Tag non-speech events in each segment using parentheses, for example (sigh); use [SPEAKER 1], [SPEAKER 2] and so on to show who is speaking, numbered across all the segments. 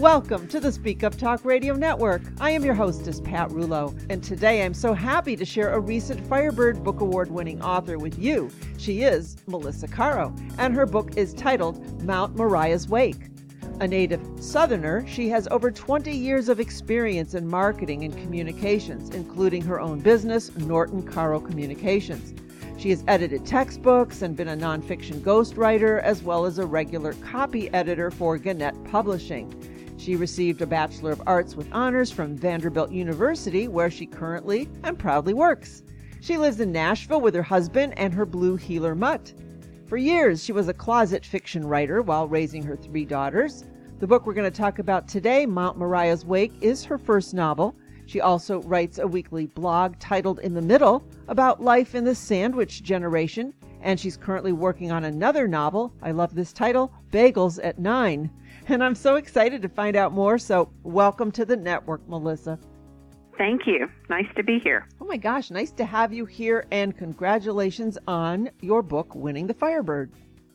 [SPEAKER 1] Welcome to the Speak Up Talk Radio Network. I am your hostess, Pat Rullo, and today I'm so happy to share a recent Firebird Book Award winning author with you. She is Melissa Carro, and her book is titled Mount Moriah's Wake. A native Southerner, she has over 20 years of experience in marketing and communications, including her own business, Norton Carro Communications. She has edited textbooks and been a nonfiction ghostwriter, as well as a regular copy editor for Gannett Publishing. She received a Bachelor of Arts with honors from Vanderbilt University, where she currently and proudly works. She lives in Nashville with her husband and her blue heeler mutt. For years, she was a closet fiction writer while raising her three daughters. The book we're going to talk about today, Mount Moriah's Wake, is her first novel. She also writes a weekly blog titled In the Middle about life in the sandwich generation, and she's currently working on another novel. I love this title, Bagels at Nine and I'm so excited to find out more. So, welcome to the network, Melissa.
[SPEAKER 2] Thank you. Nice to be here.
[SPEAKER 1] Oh my gosh, nice to have you here, and congratulations on your book winning the Firebird.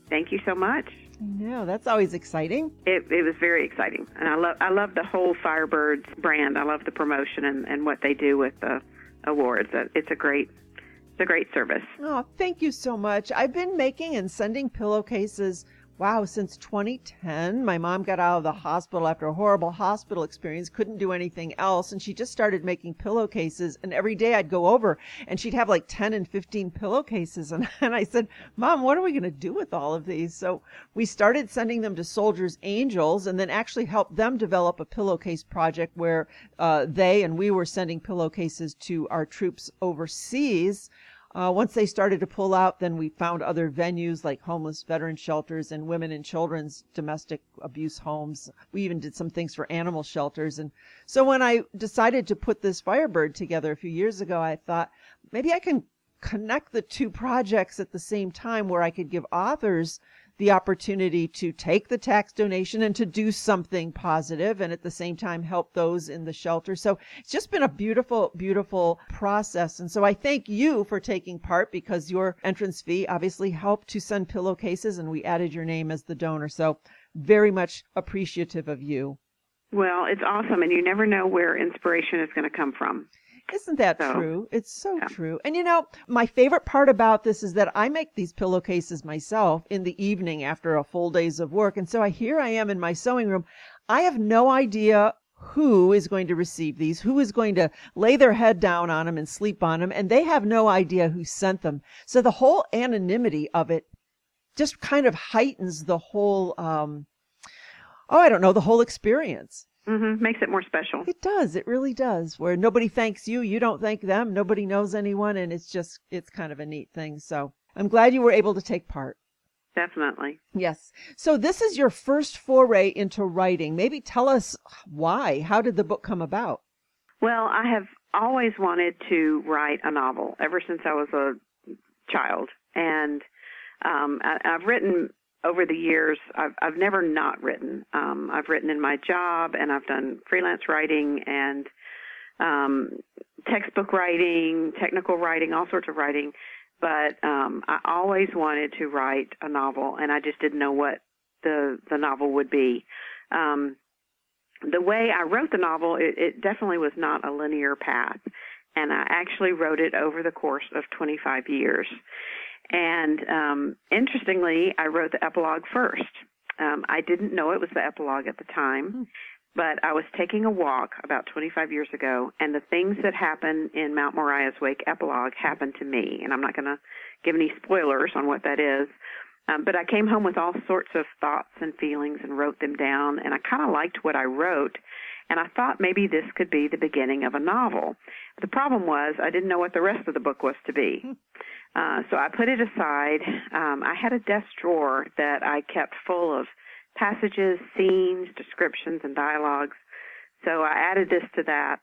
[SPEAKER 2] Thank you so much.
[SPEAKER 1] No, that's always exciting.
[SPEAKER 2] It, it was very exciting, and I love I love the whole Firebirds brand. I love the promotion and, and what they do with the awards. It's a great a great service.
[SPEAKER 1] Oh, thank you so much. I've been making and sending pillowcases Wow, since 2010, my mom got out of the hospital after a horrible hospital experience, couldn't do anything else, and she just started making pillowcases. And every day I'd go over and she'd have like 10 and 15 pillowcases. And, (laughs) and I said, Mom, what are we going to do with all of these? So we started sending them to Soldiers Angels and then actually helped them develop a pillowcase project where uh, they and we were sending pillowcases to our troops overseas. Uh, once they started to pull out, then we found other venues like homeless veteran shelters and women and children's domestic abuse homes. We even did some things for animal shelters. And so when I decided to put this Firebird together a few years ago, I thought maybe I can connect the two projects at the same time where I could give authors the opportunity to take the tax donation and to do something positive and at the same time help those in the shelter. So it's just been a beautiful, beautiful process. And so I thank you for taking part because your entrance fee obviously helped to send pillowcases and we added your name as the donor. So very much appreciative of you.
[SPEAKER 2] Well, it's awesome. And you never know where inspiration is going to come from.
[SPEAKER 1] Isn't that so, true? It's so yeah. true. And you know, my favorite part about this is that I make these pillowcases myself in the evening after a full days of work. And so I here I am in my sewing room. I have no idea who is going to receive these, who is going to lay their head down on them and sleep on them, and they have no idea who sent them. So the whole anonymity of it just kind of heightens the whole um oh, I don't know, the whole experience.
[SPEAKER 2] Mm-hmm. Makes it more special.
[SPEAKER 1] It does. It really does. Where nobody thanks you, you don't thank them, nobody knows anyone, and it's just it's kind of a neat thing. So I'm glad you were able to take part.
[SPEAKER 2] Definitely.
[SPEAKER 1] Yes. So this is your first foray into writing. Maybe tell us why. How did the book come about?
[SPEAKER 2] Well, I have always wanted to write a novel ever since I was a child, and um, I, I've written over the years, I've I've never not written. Um, I've written in my job, and I've done freelance writing and um, textbook writing, technical writing, all sorts of writing. But um, I always wanted to write a novel, and I just didn't know what the the novel would be. Um, the way I wrote the novel, it, it definitely was not a linear path, and I actually wrote it over the course of 25 years. And um, interestingly, I wrote the epilogue first. Um, I didn't know it was the epilogue at the time, hmm. but I was taking a walk about 25 years ago, and the things that happen in Mount Moriah's Wake epilogue happened to me. And I'm not going to give any spoilers on what that is. Um, but I came home with all sorts of thoughts and feelings and wrote them down, and I kind of liked what I wrote. And I thought maybe this could be the beginning of a novel. The problem was I didn't know what the rest of the book was to be. Uh, so I put it aside. Um, I had a desk drawer that I kept full of passages, scenes, descriptions, and dialogues. So I added this to that.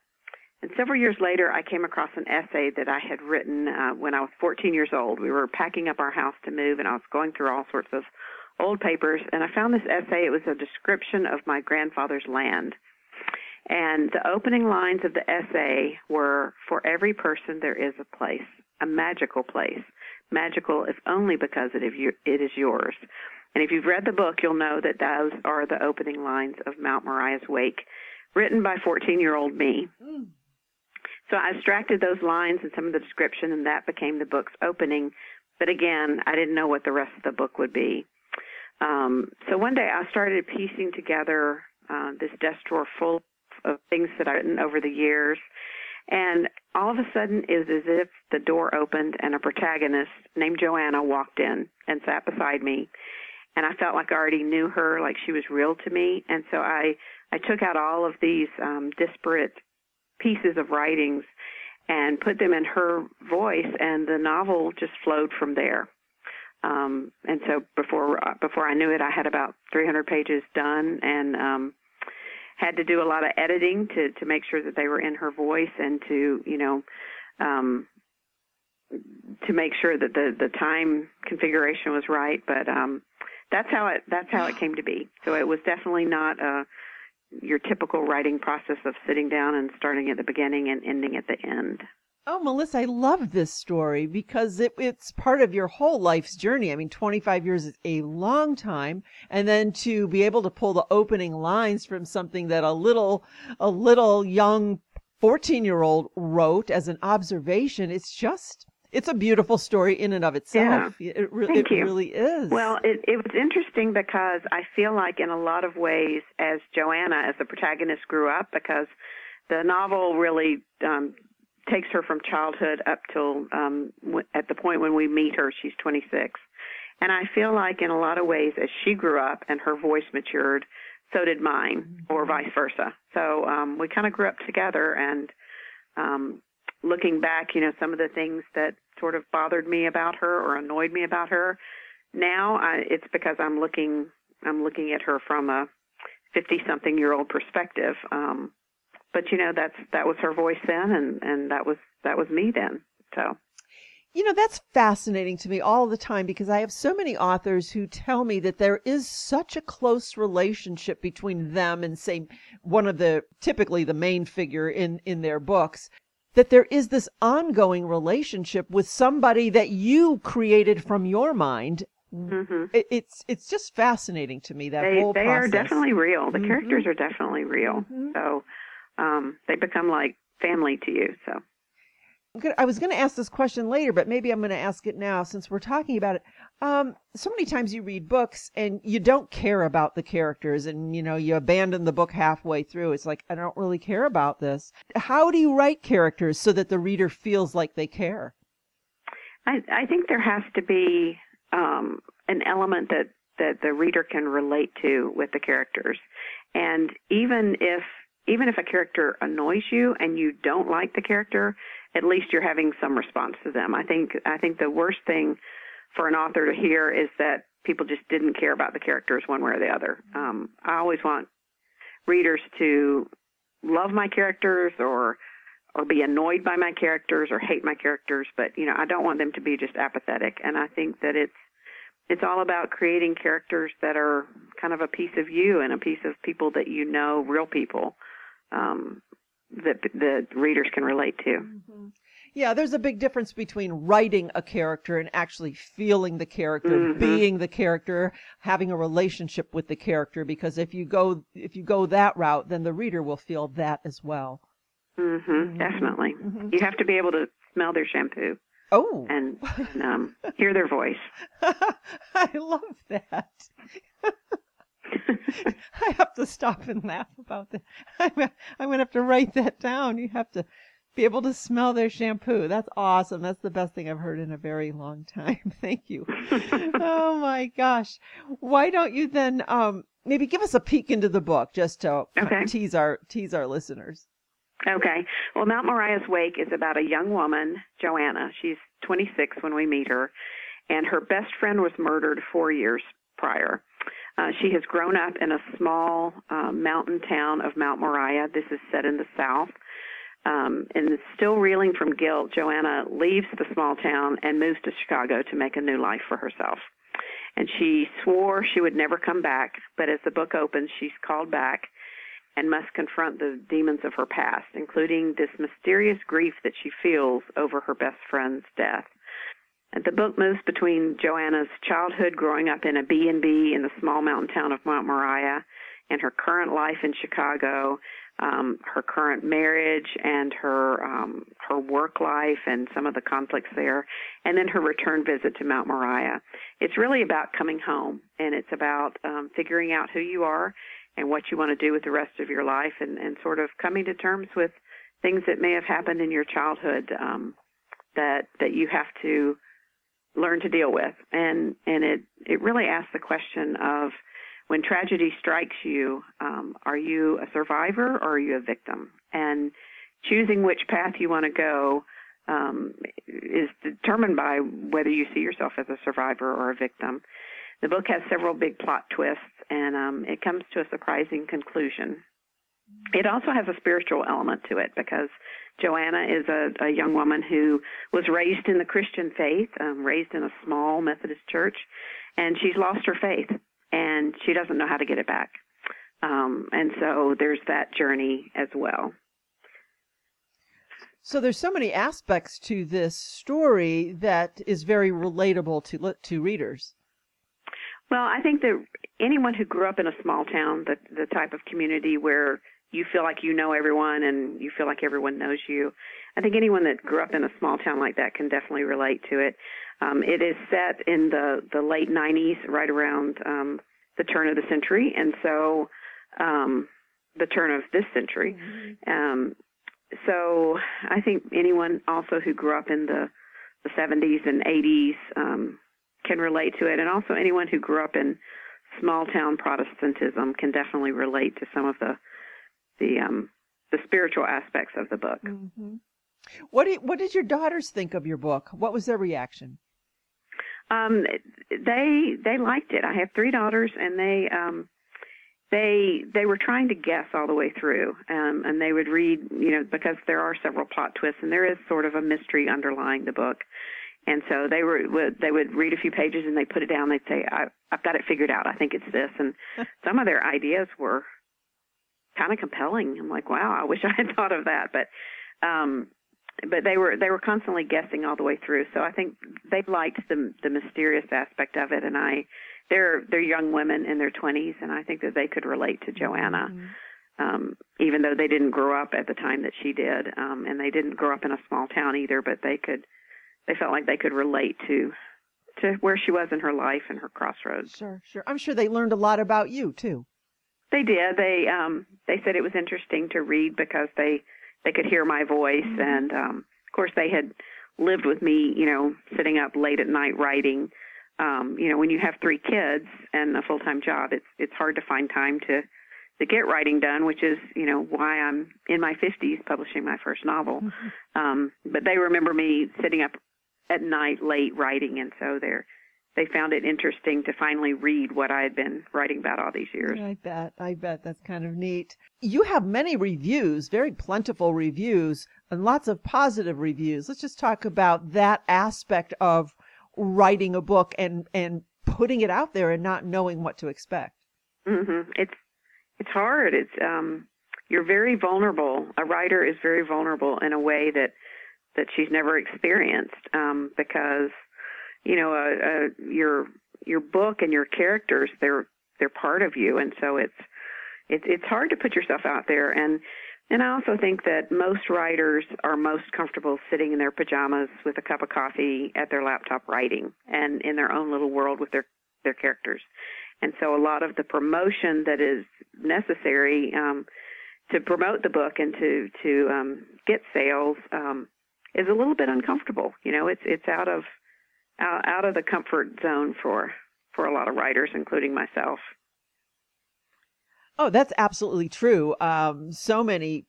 [SPEAKER 2] And several years later, I came across an essay that I had written uh, when I was 14 years old. We were packing up our house to move, and I was going through all sorts of old papers, and I found this essay. It was a description of my grandfather's land. And the opening lines of the essay were For every person, there is a place a magical place. Magical if only because it is yours. And if you've read the book, you'll know that those are the opening lines of Mount Moriah's Wake, written by 14 year old me. So I extracted those lines and some of the description, and that became the book's opening. But again, I didn't know what the rest of the book would be. Um, so one day I started piecing together uh, this desk drawer full of things that I've written over the years. And all of a sudden, it was as if the door opened and a protagonist named Joanna walked in and sat beside me. And I felt like I already knew her, like she was real to me. And so I, I took out all of these um, disparate pieces of writings and put them in her voice, and the novel just flowed from there. Um, and so before before I knew it, I had about 300 pages done, and um, had to do a lot of editing to to make sure that they were in her voice and to you know um to make sure that the the time configuration was right. But um that's how it that's how it came to be. So it was definitely not a your typical writing process of sitting down and starting at the beginning and ending at the end
[SPEAKER 1] Oh, Melissa, I love this story because it, it's part of your whole life's journey. I mean, 25 years is a long time. And then to be able to pull the opening lines from something that a little, a little young 14 year old wrote as an observation, it's just, it's a beautiful story in and of itself.
[SPEAKER 2] Yeah.
[SPEAKER 1] It, re-
[SPEAKER 2] Thank
[SPEAKER 1] it
[SPEAKER 2] you.
[SPEAKER 1] really is.
[SPEAKER 2] Well, it, it was interesting because I feel like in a lot of ways, as Joanna, as the protagonist grew up, because the novel really um, takes her from childhood up till um, w- at the point when we meet her, she's 26. And I feel like in a lot of ways, as she grew up and her voice matured, so did mine, or vice versa. So um, we kind of grew up together. And um, looking back, you know, some of the things that sort of bothered me about her or annoyed me about her, now I, it's because I'm looking I'm looking at her from a 50 something year old perspective. Um, but you know that's that was her voice then and and that was that was me then so
[SPEAKER 1] you know that's fascinating to me all the time because i have so many authors who tell me that there is such a close relationship between them and say one of the typically the main figure in in their books that there is this ongoing relationship with somebody that you created from your mind
[SPEAKER 2] mm-hmm.
[SPEAKER 1] it, it's it's just fascinating to me that
[SPEAKER 2] they,
[SPEAKER 1] whole
[SPEAKER 2] they
[SPEAKER 1] process.
[SPEAKER 2] are definitely real the
[SPEAKER 1] Mhm.
[SPEAKER 2] characters are definitely real
[SPEAKER 1] Mhm.
[SPEAKER 2] so um they become like family to you so
[SPEAKER 1] I was going to ask this question later, but maybe I'm going to ask it now since we're talking about it. Um, so many times you read books and you don't care about the characters, and you know you abandon the book halfway through. It's like I don't really care about this. How do you write characters so that the reader feels like they care?
[SPEAKER 2] i i think there has to be um an element that that the reader can relate to with the characters and even if even if a character annoys you and you don't like the character at least you're having some response to them. I think i think the worst thing for an author to hear is that people just didn't care about the characters one way or the other. Um i always want readers to love my characters or or be annoyed by my characters or hate my characters but you know i don't want them to be just apathetic. And i think that it's it's all about creating characters that are kind of a piece of you and a piece of people that you know real people um that the readers can relate to
[SPEAKER 1] Yeah, there's a big difference between writing a character and actually feeling the character,
[SPEAKER 2] Mhm.
[SPEAKER 1] being the character, having a relationship with the character. Because if you go if you go that route, then the reader will feel that as well.
[SPEAKER 2] mhm
[SPEAKER 1] Mhm.
[SPEAKER 2] definitely
[SPEAKER 1] Mhm.
[SPEAKER 2] you have to be able to smell their shampoo
[SPEAKER 1] Oh,
[SPEAKER 2] and, and um hear their voice (laughs)
[SPEAKER 1] I love that. (laughs) (laughs) I have to stop and laugh about that. (laughs) I'm, I'm going to have to write that down. You have to be able to smell their shampoo. That's awesome. That's the best thing I've heard in a very long time. (laughs) Thank you. oh my gosh. Why don't you then um, maybe give us a peek into the book just to
[SPEAKER 2] Okay.
[SPEAKER 1] tease our tease our listeners.
[SPEAKER 2] Okay. Well, Mount Moriah's Wake is about a young woman, Joanna. She's 26 when we meet her, and her best friend was murdered four years prior. Uh, she has grown up in a small uh, mountain town of Mount Moriah. This is set in the south. Um, and still reeling from guilt, Joanna leaves the small town and moves to Chicago to make a new life for herself. And she swore she would never come back, but as the book opens, she's called back and must confront the demons of her past, including this mysterious grief that she feels over her best friend's death. The book moves between Joanna's childhood growing up in a B&B in the small mountain town of Mount Moriah and her current life in Chicago, um, her current marriage and her um, her work life and some of the conflicts there, and then her return visit to Mount Moriah. It's really about coming home, and it's about um, figuring out who you are and what you want to do with the rest of your life, and, and sort of coming to terms with things that may have happened in your childhood um, that that you have to learn to deal with. And and it it really asks the question of when tragedy strikes you, um, are you a survivor or are you a victim? And choosing which path you want to go um, is determined by whether you see yourself as a survivor or a victim. The book has several big plot twists, and um, it comes to a surprising conclusion. It also has a spiritual element to it because Joanna is a, a young woman who was raised in the Christian faith, um, raised in a small Methodist church, and she's lost her faith and she doesn't know how to get it back. Um, and so there's that journey as well.
[SPEAKER 1] So there's so many aspects to this story that is very relatable to to readers.
[SPEAKER 2] Well, I think that anyone who grew up in a small town, the the type of community where you feel like you know everyone and you feel like everyone knows you. I think anyone that grew up in a small town like that can definitely relate to it. Um, it is set in the the late '90s, right around um, the turn of the century, and so um, the turn of this century. Mm-hmm. Um, so I think anyone also who grew up in the the 70s and 80s um, can relate to it, and also anyone who grew up in small town Protestantism can definitely relate to some of the the um, the spiritual aspects of the book.
[SPEAKER 1] Mm-hmm. What did what did your daughters think of your book? What was their reaction?
[SPEAKER 2] Um, they they liked it. I have three daughters, and they um, they they were trying to guess all the way through, um, and they would read, you know, because there are several plot twists, and there is sort of a mystery underlying the book. And so they were would, they would read a few pages and they put it down. They'd say, I, "I've got it figured out. I think it's this." And (laughs) some of their ideas were kind of compelling. I'm like, wow, I wish I had (laughs) thought of that. But um but they were they were constantly guessing all the way through. So I think they liked the the mysterious aspect of it and I they're they're young women in their 20s and I think that they could relate to Joanna. Mm-hmm. Um even though they didn't grow up at the time that she did um and they didn't grow up in a small town either, but they could they felt like they could relate to to where she was in her life and her crossroads.
[SPEAKER 1] Sure, sure. I'm sure they learned a lot about you too.
[SPEAKER 2] They did. They um they said it was interesting to read because they they could hear my voice mm-hmm. and um of course they had lived with me, you know, sitting up late at night writing. Um, you know, when you have three kids and a full-time job, it's it's hard to find time to to get writing done, which is, you know, why I'm in my 50s publishing my first novel. Mm-hmm. Um, but they remember me sitting up at night late writing, and so they're they found it interesting to finally read what I had been writing about all these years.
[SPEAKER 1] I bet. I bet that's kind of neat. You have many reviews, very plentiful reviews, and lots of positive reviews. Let's just talk about that aspect of writing a book and and putting it out there and not knowing what to expect.
[SPEAKER 2] Mm-hmm. It's it's hard. It's um you're very vulnerable. A writer is very vulnerable in a way that that she's never experienced um because you know, uh, uh, your your book and your characters they're they're part of you, and so it's it's it's hard to put yourself out there. And and I also think that most writers are most comfortable sitting in their pajamas with a cup of coffee at their laptop writing and in their own little world with their their characters. And so a lot of the promotion that is necessary um, to promote the book and to to um, get sales um, is a little bit uncomfortable. You know, it's it's out of out, out of the comfort zone for for a lot of writers, including myself.
[SPEAKER 1] Oh, that's absolutely true. Um, so many,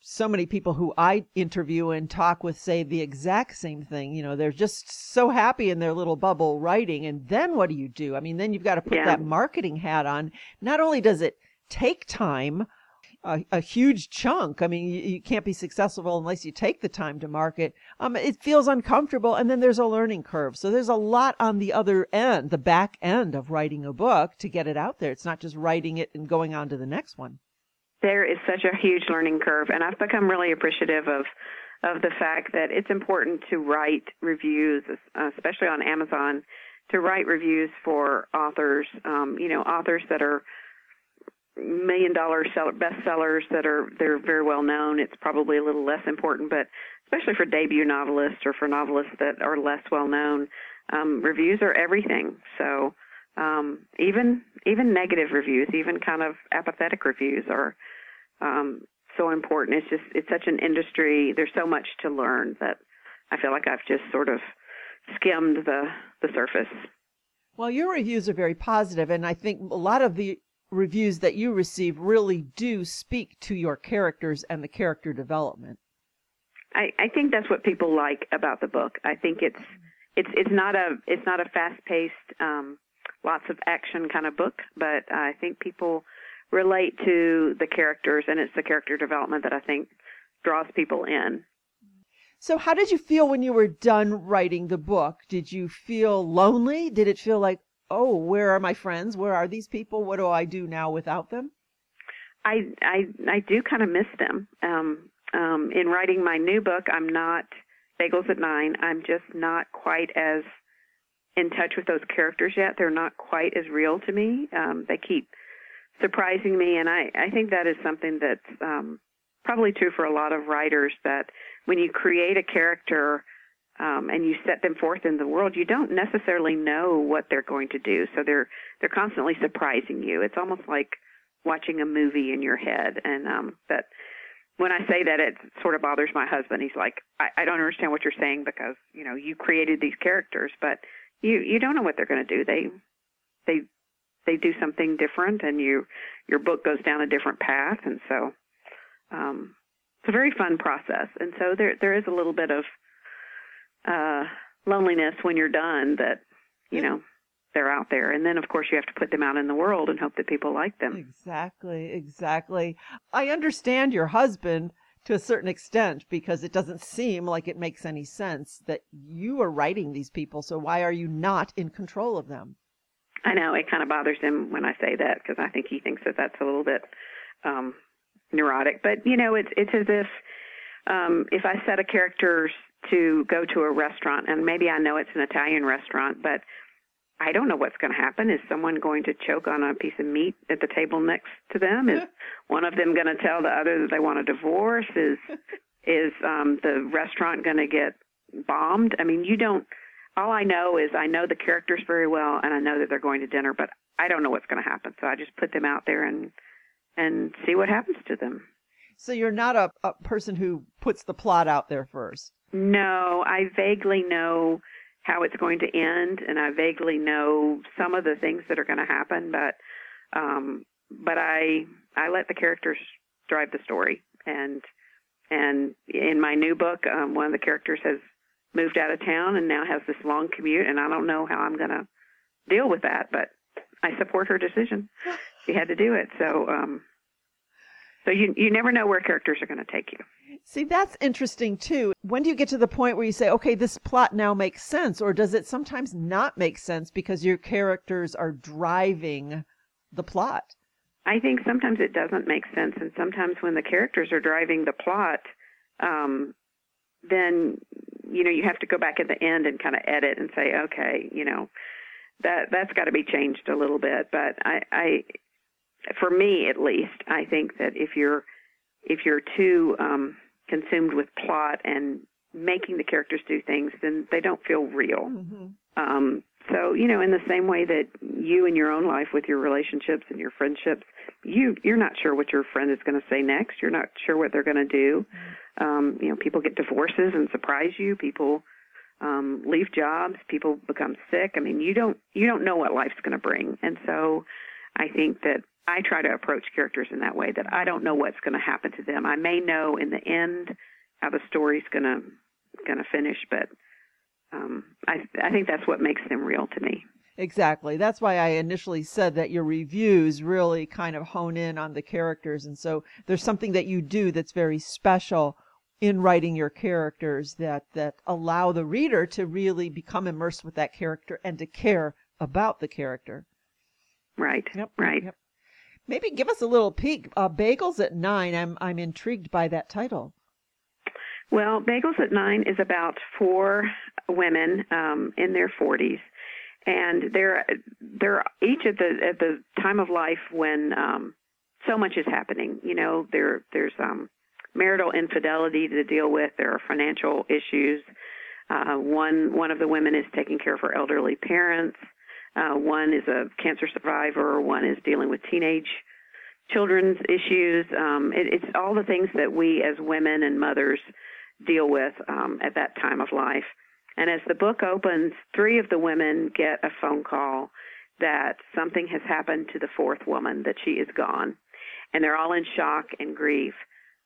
[SPEAKER 1] so many people who I interview and talk with say the exact same thing. You know, they're just so happy in their little bubble writing, and then what do you do? I mean, then you've got to put yeah. that marketing hat on. Not only does it take time, a, a huge chunk. I mean, you, you, can't be successful unless you take the time to market. Um, it feels uncomfortable, and then there's a learning curve. So there's a lot on the other end, the back end of writing a book to get it out there. It's not just writing it and going on to the next one.
[SPEAKER 2] There is such a huge learning curve, and I've become really appreciative of of the fact that it's important to write reviews, especially on Amazon, to write reviews for authors, um, you know, authors that are million dollar seller, bestsellers that are they're very well known. It's probably a little less important, but especially for debut novelists or for novelists that are less well known, um, reviews are everything. So um, even even negative reviews, even kind of apathetic reviews are um, so important. It's just it's such an industry. There's so much to learn that I feel like I've just sort of skimmed the the surface.
[SPEAKER 1] Well, your reviews are very positive, and I think a lot of the reviews that you receive really do speak to your characters and the character development.
[SPEAKER 2] I, I think that's what people like about the book. I think it's it's it's not a it's not a fast paced um, lots of action kind of book, but I think people relate to the characters, and it's the character development that I think draws people in.
[SPEAKER 1] So, how did you feel when you were done writing the book? Did you feel lonely? Did it feel like, oh, where are my friends? Where are these people? What do I do now without them?
[SPEAKER 2] I I I do kind of miss them. Um, um, in writing my new book, I'm not Bagels at Nine. I'm just not quite as in touch with those characters yet. They're not quite as real to me. Um, they keep surprising me, and I I think that is something that's um, probably true for a lot of writers. That when you create a character um, and you set them forth in the world, you don't necessarily know what they're going to do. So they're they're constantly surprising you. It's almost like watching a movie in your head. And um, that when I say that, it sort of bothers my husband. He's like, I, I don't understand what you're saying because you know you created these characters, but you you don't know what they're going to do. They they they do something different, and you your book goes down a different path, and so um, it's a very fun process. And so there there is a little bit of uh, loneliness when you're done that you know they're out there. And then of course you have to put them out in the world and hope that people like them.
[SPEAKER 1] Exactly exactly. I understand your husband to a certain extent because it doesn't seem like it makes any sense that you are writing these people so why are you not in control of them?
[SPEAKER 2] I know it kind of bothers him when i say that because i think he thinks that that's a little bit um neurotic. But you know it's it's as if um if i set a character's to go to a restaurant, and maybe I know it's an Italian restaurant, but I don't know what's going to happen. Is someone going to choke on a piece of meat at the table next to them? Is (laughs) one of them going to tell the other that they want a divorce? Is (laughs) is um, the restaurant going to get bombed? I mean, you don't. All I know is I know the characters very well, and I know that they're going to dinner, but I don't know what's going to happen. So I just put them out there and and see what happens to them.
[SPEAKER 1] So you're not a, a person who puts the plot out there first.
[SPEAKER 2] No, I vaguely know how it's going to end, and I vaguely know some of the things that are going to happen, but um, but I I let the characters drive the story, and and in my new book, um, one of the characters has moved out of town and now has this long commute, and I don't know how I'm going to deal with that, but I support her decision. She had to do it, so um, so you you never know where characters are going to take you.
[SPEAKER 1] See, that's interesting too. When do you get to the point where you say, okay, this plot now makes sense, or does it sometimes not make sense because your characters are driving the plot?
[SPEAKER 2] I think sometimes it doesn't make sense, and sometimes when the characters are driving the plot, um, then you know you have to go back at the end and kind of edit and say, okay, you know that that's got to be changed a little bit. But I, I for me at least, I think that if you're if you're too um, consumed with plot and making the characters do things, then they don't feel real. Mm-hmm. Um, so you know, in the same way that you in your own life with your relationships and your friendships, you you're not sure what your friend is going to say next. You're not sure what they're going to do. Mm-hmm. Um, you know, people get divorces and surprise you. People um, leave jobs. People become sick. I mean, you don't you don't know what life's going to bring, and so I think that I try to approach characters in that way that I don't know what's going to happen to them. I may know in the end how the story's going to going to finish, but um, I I think that's what makes them real to me.
[SPEAKER 1] Exactly. That's why I initially said that your reviews really kind of hone in on the characters, and so there's something that you do that's very special in writing your characters that that allow the reader to really become immersed with that character and to care about the character.
[SPEAKER 2] Right. Yep. Right. Yep.
[SPEAKER 1] Maybe give us a little peek. Uh, Bagels at Nine. I'm I'm intrigued by that title.
[SPEAKER 2] Well, Bagels at Nine is about four women um, in their 40s, and they're they're each at the at the time of life when um, so much is happening. You know, there there's um, marital infidelity to deal with. There are financial issues. Uh, one one of the women is taking care of her elderly parents. Uh, one is a cancer survivor. One is dealing with teenage children's issues. Um, it, it's all the things that we as women and mothers deal with um, at that time of life. And as the book opens, three of the women get a phone call that something has happened to the fourth woman, that she is gone. And they're all in shock and grief.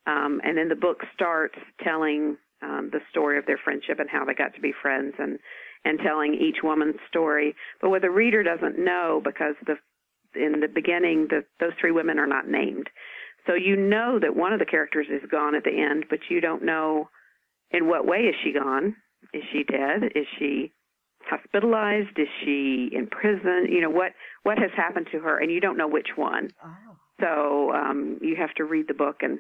[SPEAKER 2] Um, and then the book starts telling um, the story of their friendship and how they got to be friends and, and telling each woman's story. But what the reader doesn't know, because the in the beginning, the, those three women are not named. So you know that one of the characters is gone at the end, but you don't know in what way is she gone? Is she dead? Is she hospitalized? Is she in prison? You know what what has happened to her, and you don't know which one. Oh. So um, you have to read the book and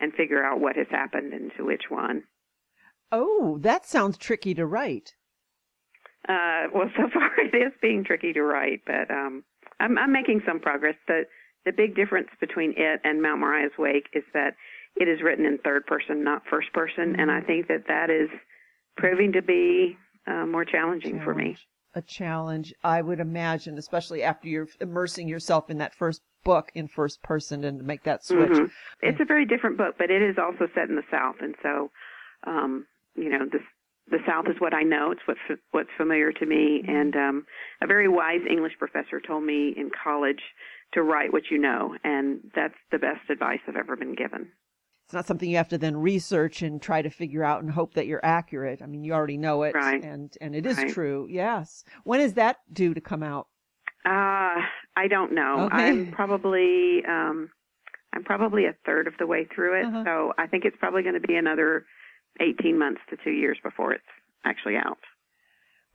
[SPEAKER 2] and figure out what has happened and to which one.
[SPEAKER 1] Oh, that sounds tricky to write.
[SPEAKER 2] Uh, (laughs) well, so far it is being tricky to write, but um, I'm, I'm making some progress. The the big difference between it and Mount Moriah's Wake is that it is written in third person, not first person, and I think that that is proving to be uh, more challenging challenge. for me.
[SPEAKER 1] A challenge, I would imagine, especially after you're immersing yourself in that first book in first person and to make that switch. Mm-hmm.
[SPEAKER 2] It's a very different book, but it is also set in the South, and so, um, you know, this the South is what I know. It's what's what's familiar to me. Mm-hmm. And um, a very wise English professor told me in college to write what you know, and that's the best advice I've ever been given.
[SPEAKER 1] It's not something you have to then research and try to figure out and hope that you're accurate. I mean, you already know it,
[SPEAKER 2] right.
[SPEAKER 1] and and it is right. true. Yes. When is that due to come out?
[SPEAKER 2] Uh, I don't know. Okay. I'm probably um, I'm probably a third of the way through it, uh-huh. so I think it's probably going to be another 18 months to two years before it's actually out.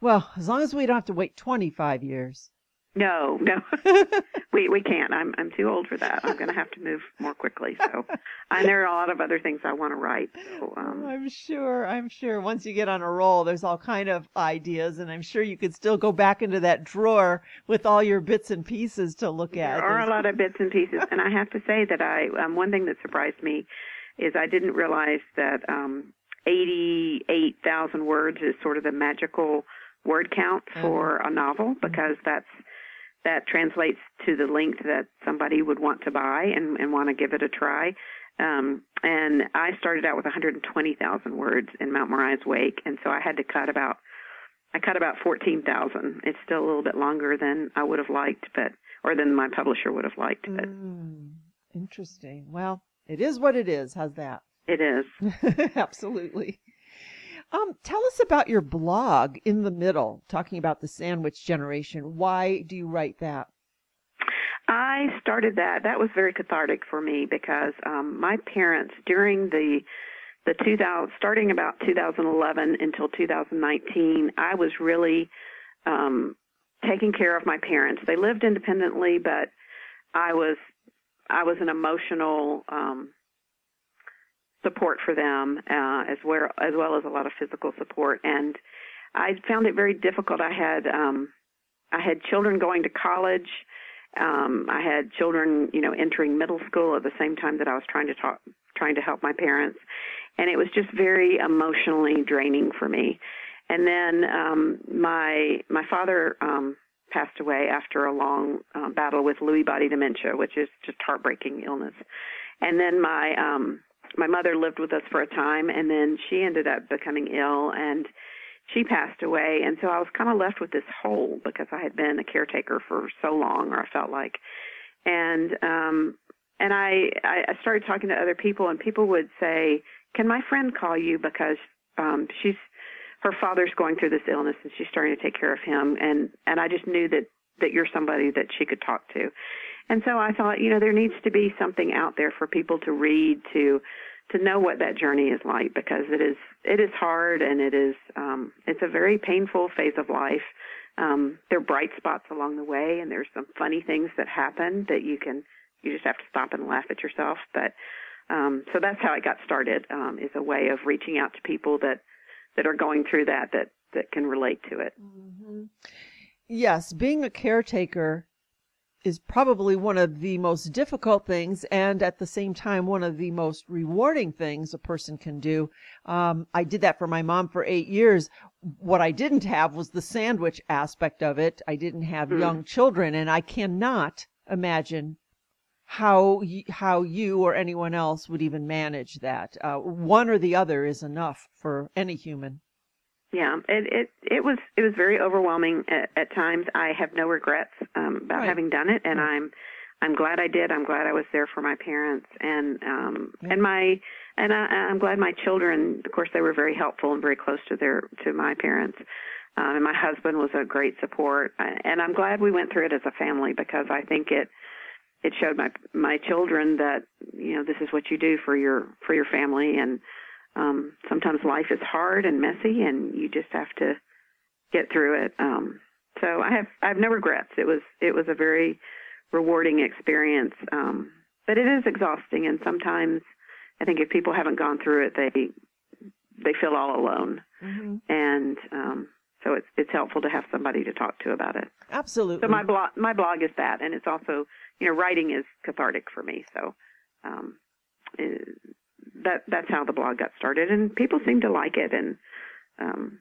[SPEAKER 1] Well, as long as we don't have to wait 25 years.
[SPEAKER 2] No, no, (laughs) we we can't. I'm I'm too old for that. I'm going to have to move more quickly. So, and there are a lot of other things I want to write. So, um,
[SPEAKER 1] I'm sure. I'm sure. Once you get on a roll, there's all kind of ideas, and I'm sure you could still go back into that drawer with all your bits and pieces to look
[SPEAKER 2] at.
[SPEAKER 1] There
[SPEAKER 2] are a lot of bits and pieces, and I have to say that I um, one thing that surprised me is I didn't realize that um, 88,000 words is sort of the magical word count mm-hmm. for mm-hmm. a novel because that's that translates to the length that somebody would want to buy and, and want to give it a try. Um, and I started out with 120,000 words in Mount Moriah's Wake, and so I had to cut about I cut about 14,000. It's still a little bit longer than I would have liked, but or than my publisher would have liked. But
[SPEAKER 1] mm, interesting. Well, it is what it is. How's that?
[SPEAKER 2] It is. (laughs)
[SPEAKER 1] Absolutely. Um, tell us about your blog in the middle, talking about the sandwich generation. Why do you write that?
[SPEAKER 2] I started that. That was very cathartic for me because um, my parents, during the the 2000, starting about 2011 until 2019, I was really um, taking care of my parents. They lived independently, but I was I was an emotional um, support for them uh, as well as well as a lot of physical support. And I found it very difficult. I had um I had children going to college. Um I had children you know entering middle school at the same time that I was trying to talk trying to help my parents. And it was just very emotionally draining for me. And then um my my father um passed away after a long uh, battle with Lewy body dementia which is just heartbreaking illness. And then my um my mother lived with us for a time and then she ended up becoming ill and she passed away. And so I was kind of left with this hole because I had been a caretaker for so long or I felt like. And um and I I started talking to other people and people would say can my friend call you because um she's her father's going through this illness and she's starting to take care of him and and I just knew that that you're somebody that she could talk to and so I thought, you know, there needs to be something out there for people to read to to know what that journey is like because it is it is hard and it is um it's a very painful phase of life. Um there are bright spots along the way and there's some funny things that happen that you can you just have to stop and laugh at yourself, but um, so that's how I got started. Um, is a way of reaching out to people that that are going through that that that can relate to it.
[SPEAKER 1] Mm-hmm. Yes, being a caretaker is probably one of the most difficult things and at the same time one of the most rewarding things a person can do. Um, I did that for my mom for eight years. What I didn't have was the sandwich aspect of it. I didn't have mm. young children and I cannot imagine how how you or anyone else would even manage that. Uh, one or the other is enough for any human.
[SPEAKER 2] Yeah, it it it was it was very overwhelming at, at times. I have no regrets um, about right. having done it, and right. I'm I'm glad I did. I'm glad I was there for my parents and um yeah. and my and I, I'm glad my children. Of course, they were very helpful and very close to their to my parents. Um, and my husband was a great support, and I'm glad we went through it as a family because I think it it showed my my children that you know this is what you do for your for your family and um sometimes life is hard and messy and you just have to get through it. Um so i have i have no regrets. It was it was a very rewarding experience. Um but it is exhausting and sometimes i think if people haven't gone through it they they feel all alone. Mm-hmm. and um so it's it's helpful to have somebody to talk to about it.
[SPEAKER 1] Absolutely.
[SPEAKER 2] So my blog my blog is that and it's also you know writing is cathartic for me. So um it, that that's how the blog got started, and people seem to like it, and um,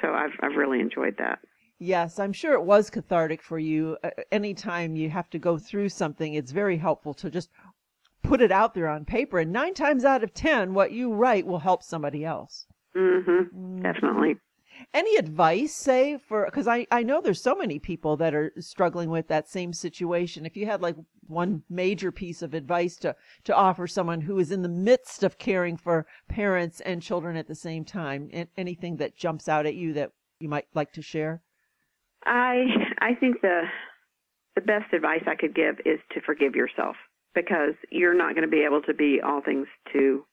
[SPEAKER 2] so I've I've really enjoyed that.
[SPEAKER 1] Yes, I'm sure it was cathartic for you. Uh, anytime you have to go through something, it's very helpful to just put it out there on paper. And nine times out of ten, what you write will help somebody else.
[SPEAKER 2] Mm-hmm. Mm. Definitely.
[SPEAKER 1] Any advice, say, for because I, I know there's so many people that are struggling with that same situation. If you had like one major piece of advice to, to offer someone who is in the midst of caring for parents and children at the same time, anything that jumps out at you that you might like to share?
[SPEAKER 2] I I think the the best advice I could give is to forgive yourself because you're not going to be able to be all things to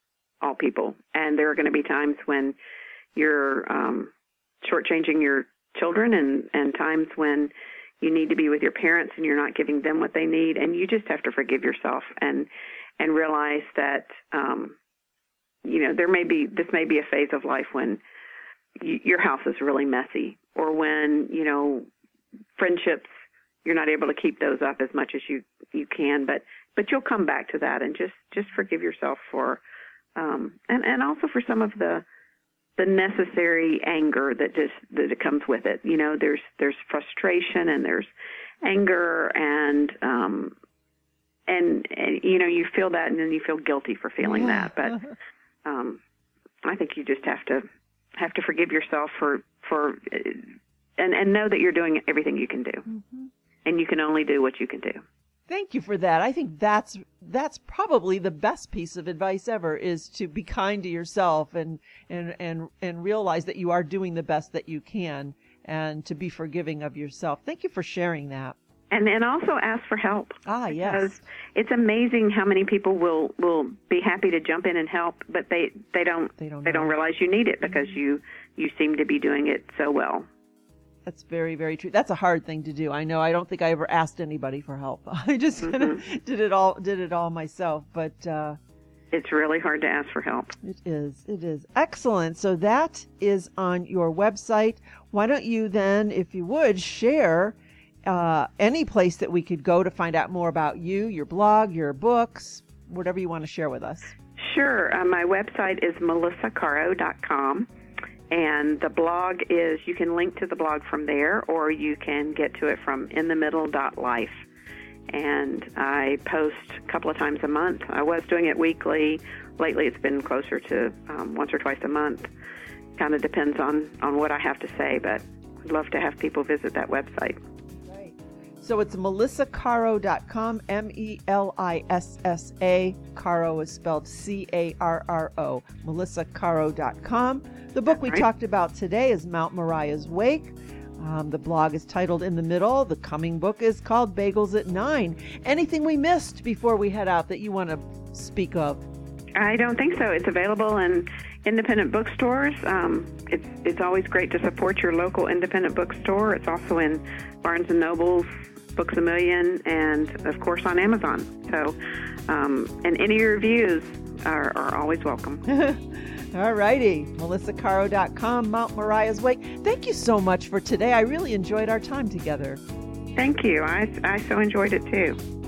[SPEAKER 2] all people, and there are going to be times when you're um, shortchanging your children and and times when you need to be with your parents and you're not giving them what they need. And you just have to forgive yourself and and realize that um you know there may be this may be a phase of life when you, your house is really messy or when you know friendships you're not able to keep those up as much as you you can. But but you'll come back to that and just just forgive yourself for um and and also for some of the the necessary anger that just that it comes with it. You know, there's there's frustration and there's anger and um and, and you know you feel that and then you feel guilty for feeling yeah. that but um i think you just have to have to forgive yourself for for and and know that you're doing everything you can do mm-hmm. and you can only do what you can do
[SPEAKER 1] Thank you for that. I think that's that's probably the best piece of advice ever is to be kind to yourself and and and and realize that you are doing the best that you can and to be forgiving of yourself. Thank you for sharing that.
[SPEAKER 2] And and also ask for help.
[SPEAKER 1] Ah, yes.
[SPEAKER 2] Because it's amazing how many people will will be happy to jump in and help, but they they don't they don't, they don't realize you need it because you you seem to be doing it so well.
[SPEAKER 1] That's very, very true. That's a hard thing to do. I know. I don't think I ever asked anybody for help. (laughs) I just mm-hmm. kind of did it all, did it all myself. But uh,
[SPEAKER 2] it's really hard to ask for help.
[SPEAKER 1] It is. It is excellent. So that is on your website. Why don't you then, if you would, share uh, any place that we could go to find out more about you, your blog, your books, whatever you want to share with us.
[SPEAKER 2] Sure. Uh, my website is melissacarro.com. And the blog is, you can link to the blog from there, or you can get to it from inthemiddle.life. And I post a couple of times a month. I was doing it weekly. Lately, it's been closer to um, once or twice a month. Kind of depends on, on what I have to say, but I'd love to have people visit that website.
[SPEAKER 1] So it's melissacarro.com, M E L I S S A. Carro is spelled C A R R O. melissacarro.com. The book we right. talked about today is Mount Moriah's Wake. Um, the blog is titled In the Middle. The coming book is called Bagels at Nine. Anything we missed before we head out that you want to speak of?
[SPEAKER 2] I don't think so. It's available in independent bookstores. Um, it's it's always great to support your local independent bookstore. It's also in Barnes and Nobles, Books a Million, and of course on Amazon. So, um, and any reviews are, are always welcome. (laughs)
[SPEAKER 1] All righty. MelissaCarro.com, Mount Moriah's Wake. Thank you so much for today. I really enjoyed our time together.
[SPEAKER 2] Thank you. I, I so enjoyed it too.